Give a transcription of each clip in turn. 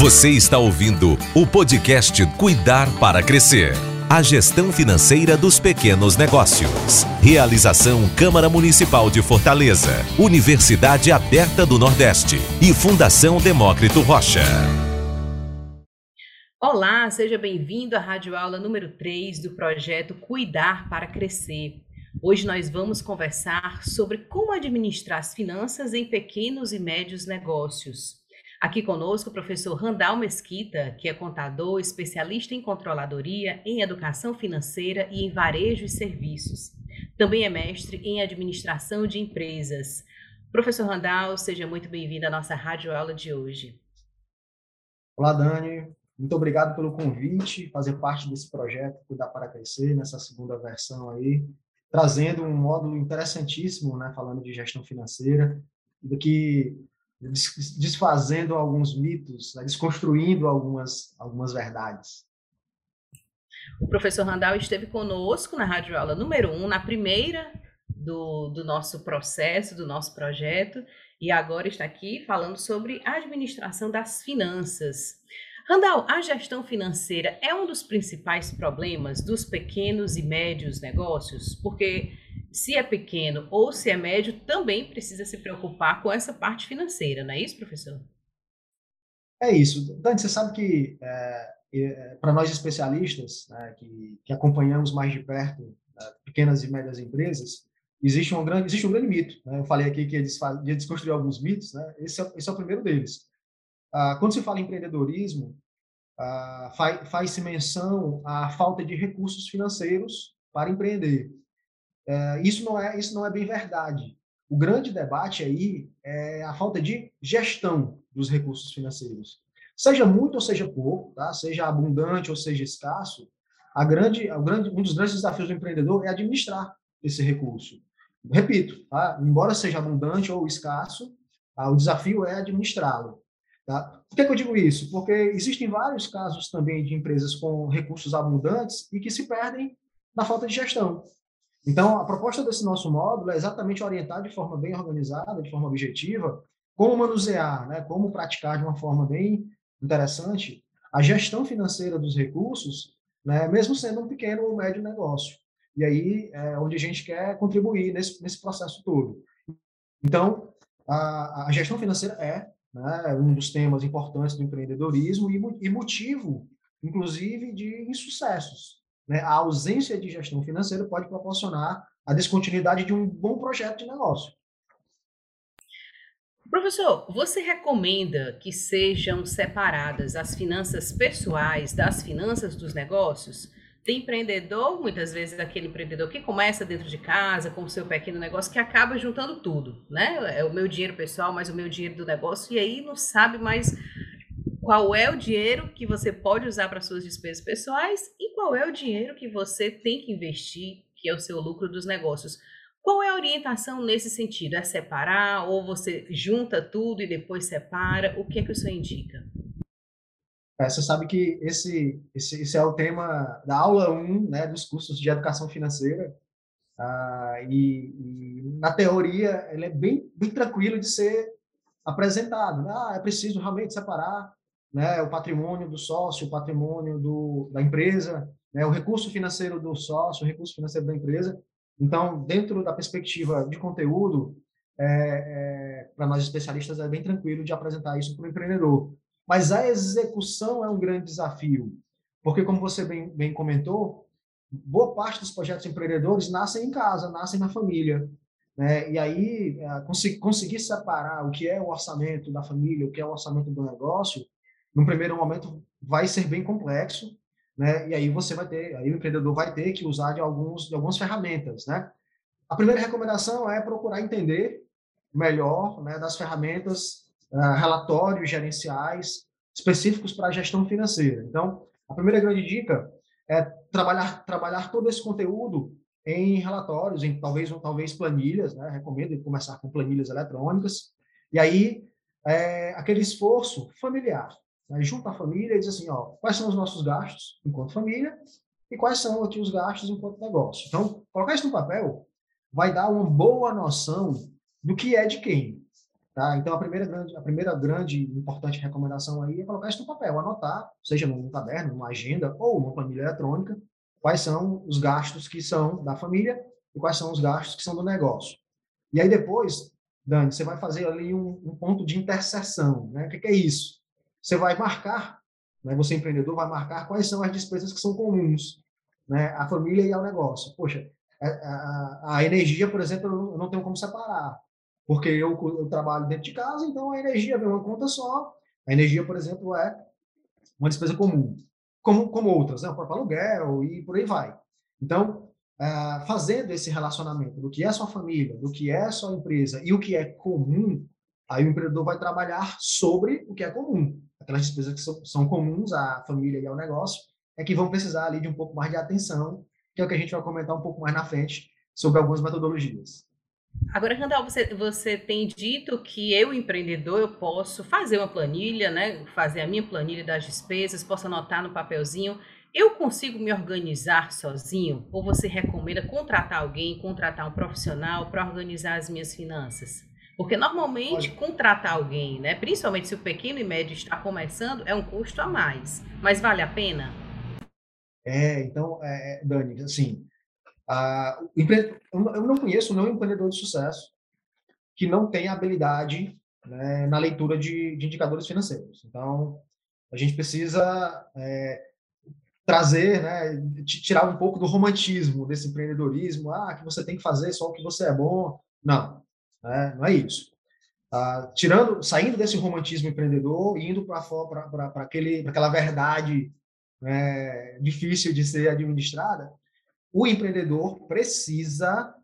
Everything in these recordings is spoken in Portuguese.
Você está ouvindo o podcast Cuidar para Crescer. A gestão financeira dos pequenos negócios. Realização Câmara Municipal de Fortaleza, Universidade Aberta do Nordeste e Fundação Demócrito Rocha. Olá, seja bem-vindo à rádio aula número 3 do projeto Cuidar para Crescer. Hoje nós vamos conversar sobre como administrar as finanças em pequenos e médios negócios. Aqui conosco o professor Randall Mesquita, que é contador, especialista em controladoria, em educação financeira e em varejo e serviços. Também é mestre em administração de empresas. Professor Randall, seja muito bem-vindo à nossa rádio aula de hoje. Olá, Dani. Muito obrigado pelo convite, fazer parte desse projeto Cuidar para Crescer, nessa segunda versão aí, trazendo um módulo interessantíssimo, né, falando de gestão financeira, do que desfazendo alguns mitos, né, desconstruindo algumas, algumas verdades. O professor Randall esteve conosco na Rádio Aula número 1, um, na primeira do, do nosso processo, do nosso projeto, e agora está aqui falando sobre a administração das finanças. Randall, a gestão financeira é um dos principais problemas dos pequenos e médios negócios, porque se é pequeno ou se é médio, também precisa se preocupar com essa parte financeira, não é isso, professor? É isso. Dani, você sabe que é, é, para nós especialistas, né, que, que, acompanhamos mais de perto né, pequenas e médias empresas, existe um grande, existe um grande mito. Né? Eu falei aqui que ia desconstruir alguns mitos, né? esse, é, esse é o primeiro deles. Ah, quando se fala em empreendedorismo, ah, faz-se menção à falta de recursos financeiros para empreender. É, isso, não é, isso não é bem verdade. O grande debate aí é a falta de gestão dos recursos financeiros. Seja muito ou seja pouco, tá? seja abundante ou seja escasso, a grande, a grande, um dos grandes desafios do empreendedor é administrar esse recurso. Repito, tá? embora seja abundante ou escasso, tá? o desafio é administrá-lo. Tá? Por que, que, eu digo isso? Porque existem vários casos também de empresas com recursos abundantes e que se perdem na falta de gestão. Então, a proposta desse nosso módulo é exatamente orientar de forma bem organizada, de forma objetiva, como manusear, né, como praticar de uma forma bem interessante a gestão financeira dos recursos, né, mesmo sendo um pequeno ou médio negócio. E aí é onde a gente quer contribuir nesse, nesse processo todo. Então, a, a gestão financeira é né, um dos temas importantes do empreendedorismo e, motivo, inclusive, de insucessos né, a ausência de gestão financeira pode proporcionar a descontinuidade de um bom projeto de negócio. Professor, você recomenda que sejam separadas as finanças pessoais das finanças dos negócios? Tem empreendedor, muitas vezes aquele empreendedor que começa dentro de casa com o seu pequeno negócio que acaba juntando tudo, né? É o meu dinheiro pessoal, mais o meu dinheiro do negócio e aí não sabe mais qual é o dinheiro que você pode usar para suas despesas pessoais e qual é o dinheiro que você tem que investir, que é o seu lucro dos negócios. Qual é a orientação nesse sentido? É separar ou você junta tudo e depois separa? O que é que o senhor indica? É, você sabe que esse, esse, esse, é o tema da aula 1 né, dos cursos de educação financeira. Ah, e, e, na teoria, ele é bem, bem tranquilo de ser apresentado. Ah, é preciso realmente separar né, o patrimônio do sócio, o patrimônio do, da empresa, né, o recurso financeiro do sócio, o recurso financeiro da empresa. Então, dentro da perspectiva de conteúdo, é, é, para nós especialistas é bem tranquilo de apresentar isso para o empreendedor. Mas a execução é um grande desafio, porque, como você bem, bem comentou, boa parte dos projetos empreendedores nascem em casa, nascem na família. Né? E aí, é, conseguir separar o que é o orçamento da família, o que é o orçamento do negócio, num primeiro momento vai ser bem complexo, né? E aí você vai ter, aí o empreendedor vai ter que usar de alguns de algumas ferramentas, né? A primeira recomendação é procurar entender melhor, né, das ferramentas, uh, relatórios gerenciais específicos para a gestão financeira. Então, a primeira grande dica é trabalhar trabalhar todo esse conteúdo em relatórios, em talvez talvez planilhas, né? Recomendo começar com planilhas eletrônicas. E aí é, aquele esforço familiar, né, junta a família e diz assim, ó, quais são os nossos gastos enquanto família e quais são aqui os gastos enquanto negócio. Então, colocar isso no papel vai dar uma boa noção do que é de quem. Tá? Então, a primeira grande, a primeira grande importante recomendação aí é colocar isso no papel, anotar, seja num caderno, numa agenda ou numa planilha eletrônica, quais são os gastos que são da família e quais são os gastos que são do negócio. E aí depois, Dani, você vai fazer ali um, um ponto de interseção. Né? O que, que é isso? Você vai marcar, né? você empreendedor vai marcar quais são as despesas que são comuns né? à família e ao negócio. Poxa, a, a, a energia, por exemplo, eu não tenho como separar porque eu, eu, trabalho dentro de casa, então a energia vem uma conta só. A energia, por exemplo, é uma despesa comum, como, como outras, né? o próprio aluguel e por aí vai. Então, uh, fazendo esse relacionamento do que é sua família, do que é sua empresa e o que é comum, aí o empreendedor vai trabalhar sobre o que é comum. Aquelas despesas que são, são comuns à família e ao negócio, é que vão precisar ali de um pouco mais de atenção, que é o que a gente vai comentar um pouco mais na frente sobre algumas metodologias. Agora, Randall, você, você tem dito que eu, empreendedor, eu posso fazer uma planilha, né? Fazer a minha planilha das despesas, posso anotar no papelzinho. Eu consigo me organizar sozinho? Ou você recomenda contratar alguém, contratar um profissional para organizar as minhas finanças? Porque normalmente Olha. contratar alguém, né? Principalmente se o pequeno e médio está começando, é um custo a mais. Mas vale a pena? É, então, é, é Dani, assim, ah, eu não conheço nenhum empreendedor de sucesso que não tenha habilidade né, na leitura de, de, indicadores financeiros. Então, a gente precisa é, trazer, né, tirar um pouco do romantismo desse empreendedorismo, ah, que você tem que fazer só o que você é bom. Não, né, não é isso. Ah, tirando, saindo desse romantismo empreendedor e indo para aquela verdade né, difícil de ser administrada, o empreendedor precisa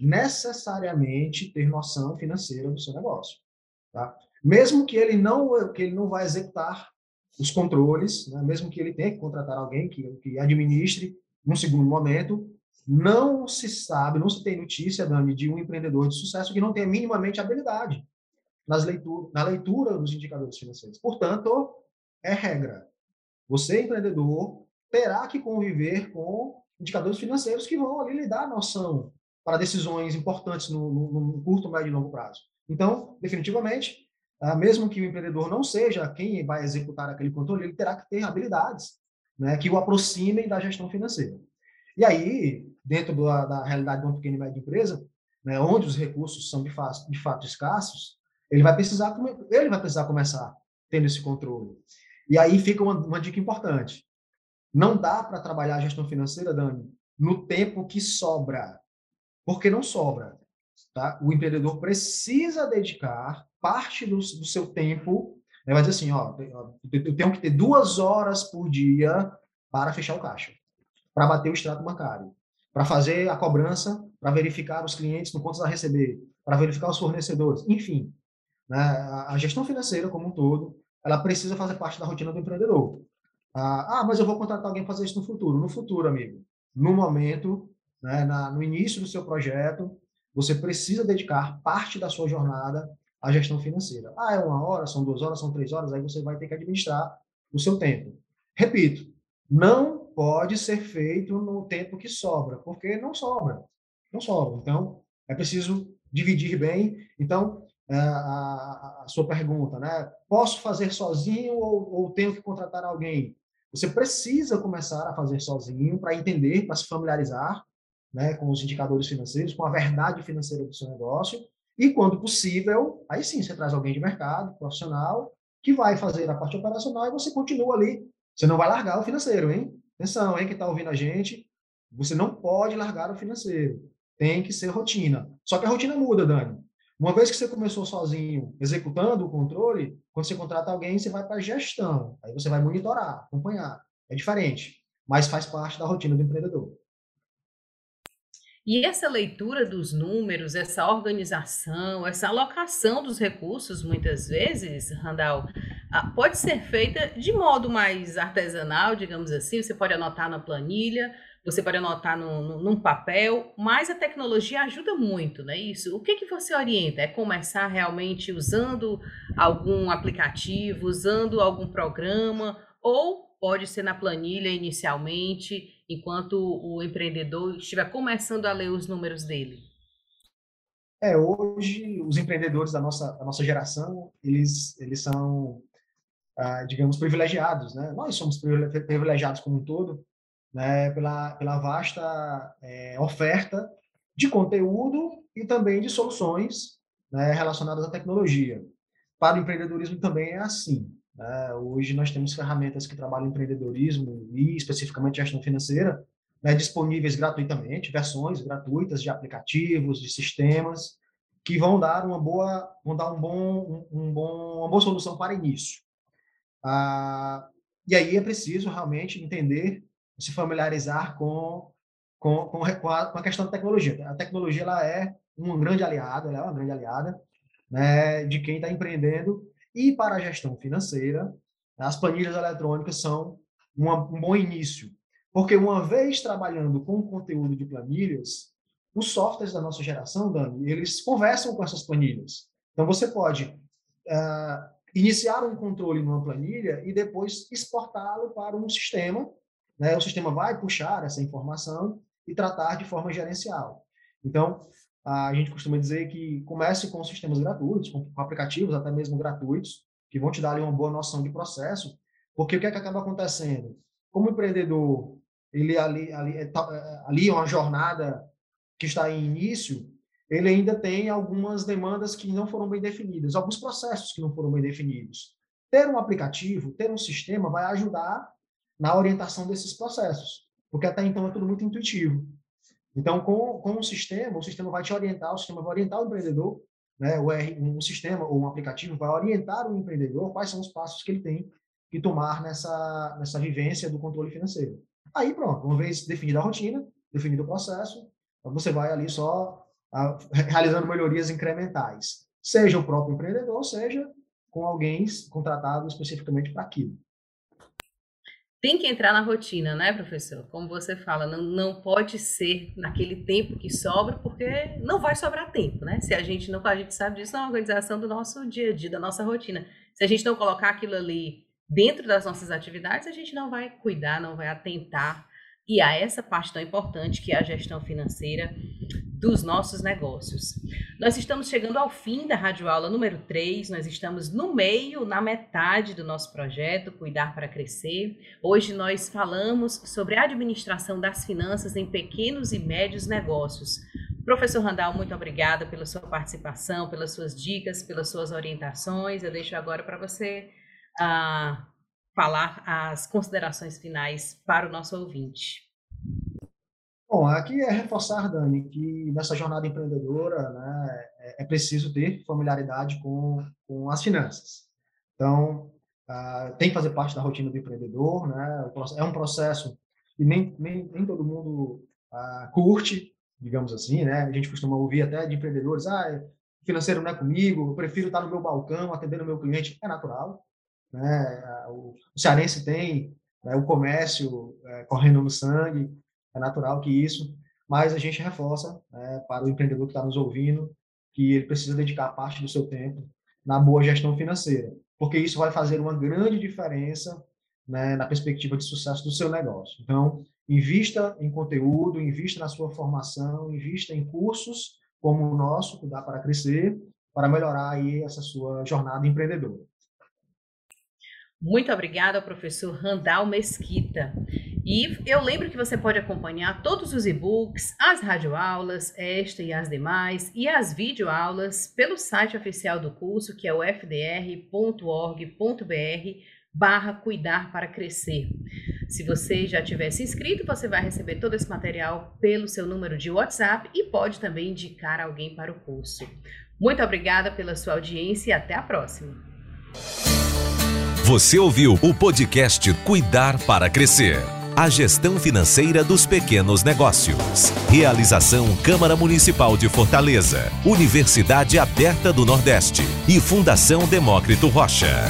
necessariamente ter noção financeira do seu negócio, tá? Mesmo que ele não que ele não vai executar os controles, né? mesmo que ele tenha que contratar alguém que, que administre num segundo momento, não se sabe, não se tem notícia, Dani, de um empreendedor de sucesso que não tenha minimamente habilidade nas leitura, na leitura dos indicadores financeiros. Portanto, é regra. Você, empreendedor, terá que conviver com indicadores financeiros que vão ali lhe dar noção para decisões importantes no, no, no curto, médio e longo prazo. Então, definitivamente, ah, mesmo que o empreendedor não seja quem vai executar aquele controle, ele terá que ter habilidades né, que o aproximem da gestão financeira. E aí, dentro da, da realidade de uma pequena e média empresa, né, onde os recursos são de fato, de fato escassos, ele vai precisar ele vai precisar começar tendo esse controle. E aí fica uma, uma dica importante. Não dá para trabalhar a gestão financeira, Dani, no tempo que sobra, porque não sobra. Tá? O empreendedor precisa dedicar parte do, do seu tempo, né? vai dizer assim, ó, eu tenho que ter duas horas por dia para fechar o caixa, para bater o extrato bancário, para fazer a cobrança, para verificar os clientes no contas a receber, para verificar os fornecedores, enfim. Né? A gestão financeira como um todo, ela precisa fazer parte da rotina do empreendedor. Ah, ah, mas eu vou contratar alguém para fazer isso no futuro. No futuro, amigo. No momento, né, na, no início do seu projeto, você precisa dedicar parte da sua jornada à gestão financeira. Ah, é uma hora, são duas horas, são três horas, aí você vai ter que administrar o seu tempo. Repito, não pode ser feito no tempo que sobra, porque não sobra. Não sobra. Então, é preciso dividir bem. Então, é, a, a, sua pergunta, né? Posso fazer sozinho ou, ou tenho que contratar alguém? Você precisa começar a fazer sozinho para entender, para se familiarizar né, com os indicadores financeiros, com a verdade financeira do seu negócio. E, quando possível, aí sim você traz alguém de mercado, profissional, que vai fazer a parte operacional e você continua ali. Você não vai largar o financeiro, hein? Atenção, hein, que está ouvindo a gente. Você não pode largar o financeiro. Tem que ser rotina. Só que a rotina muda, Dani. Uma vez que você começou sozinho, executando o controle, quando você contrata alguém, você vai para a gestão. Aí você vai monitorar, acompanhar. É diferente, mas faz parte da rotina do empreendedor. E essa leitura dos números, essa organização, essa alocação dos recursos, muitas vezes, Randall, pode ser feita de modo mais artesanal, digamos assim. Você pode anotar na planilha, você pode anotar no, no, num papel, mas a tecnologia ajuda muito, né? Isso. O que, que você orienta? É começar realmente usando algum aplicativo, usando algum programa, ou pode ser na planilha inicialmente, enquanto o empreendedor estiver começando a ler os números dele? É, hoje os empreendedores da nossa, da nossa geração, eles, eles são, ah, digamos, privilegiados, né? Nós somos privilegiados como um todo, né? Pela, pela vasta é, oferta de conteúdo e também de soluções né, relacionadas à tecnologia. Para o empreendedorismo também é assim. Né? Hoje nós temos ferramentas que trabalham empreendedorismo e especificamente gestão financeira, né, disponíveis gratuitamente, versões gratuitas de aplicativos, de sistemas, que vão dar uma boa, vão dar um bom, um, bom, uma boa solução para início. Ah, e aí é preciso realmente entender, se familiarizar com, com, com, a, com a questão da tecnologia. A tecnologia ela é um grande aliado, ela é uma grande aliada né, de quem está empreendendo. E para a gestão financeira, as planilhas eletrônicas são uma, um bom início porque uma vez trabalhando com conteúdo de planilhas, os softwares da nossa geração, Dani, eles conversam com essas planilhas. Então, você pode uh, iniciar um controle numa planilha e depois exportá-lo para um sistema. Né? O sistema vai puxar essa informação e tratar de forma gerencial. Então, a gente costuma dizer que comece com sistemas gratuitos, com aplicativos até mesmo gratuitos, que vão te dar ali uma boa noção de processo, porque o que, é que acaba acontecendo? Como empreendedor, ele ali, ali, é, tá, é, ali é uma jornada que está em início, ele ainda tem algumas demandas que não foram bem definidas, alguns processos que não foram bem definidos. Ter um aplicativo, ter um sistema vai ajudar na orientação desses processos, porque até então é tudo muito intuitivo. Então, com, com o sistema, o sistema vai te orientar, o sistema vai orientar o empreendedor, né? o R, um sistema ou um aplicativo vai orientar o empreendedor quais são os passos que ele tem que tomar nessa, nessa vivência do controle financeiro. Aí pronto, uma vez definida a rotina, definido o processo, você vai ali só a, realizando melhorias incrementais, seja o próprio empreendedor, seja com alguém contratado especificamente para aquilo. Tem que entrar na rotina, né, professor? Como você fala, não, não pode ser naquele tempo que sobra, porque não vai sobrar tempo, né? Se a gente não, a gente sabe disso na organização do nosso dia a dia, da nossa rotina. Se a gente não colocar aquilo ali dentro das nossas atividades, a gente não vai cuidar, não vai atentar e a essa parte tão importante que é a gestão financeira dos nossos negócios. Nós estamos chegando ao fim da rádio aula número 3, nós estamos no meio, na metade do nosso projeto Cuidar para Crescer. Hoje nós falamos sobre a administração das finanças em pequenos e médios negócios. Professor Randall, muito obrigada pela sua participação, pelas suas dicas, pelas suas orientações. Eu deixo agora para você a falar as considerações finais para o nosso ouvinte. Bom, aqui é reforçar, Dani, que nessa jornada empreendedora né, é, é preciso ter familiaridade com, com as finanças. Então, uh, tem que fazer parte da rotina do empreendedor, né? É um processo que nem, nem, nem todo mundo uh, curte, digamos assim, né? A gente costuma ouvir até de empreendedores, ah, financeiro não é comigo, eu prefiro estar no meu balcão, atendendo o meu cliente. É natural, né? O, cearense tem né, o comércio é, correndo no sangue, é natural que isso, mas a gente reforça né, para o empreendedor que está nos ouvindo que ele precisa dedicar parte do seu tempo na boa gestão financeira, porque isso vai fazer uma grande diferença né, na perspectiva de sucesso do seu negócio. Então, invista em conteúdo, invista na sua formação, invista em cursos como o nosso, que dá para crescer, para melhorar aí essa sua jornada empreendedora. Muito obrigada ao professor Randall Mesquita. E eu lembro que você pode acompanhar todos os e-books, as radioaulas, esta e as demais, e as videoaulas pelo site oficial do curso, que é o fdr.org.br barra Cuidar para Crescer. Se você já tiver se inscrito, você vai receber todo esse material pelo seu número de WhatsApp e pode também indicar alguém para o curso. Muito obrigada pela sua audiência e até a próxima. Você ouviu o podcast Cuidar para Crescer. A gestão financeira dos pequenos negócios. Realização Câmara Municipal de Fortaleza, Universidade Aberta do Nordeste e Fundação Demócrito Rocha.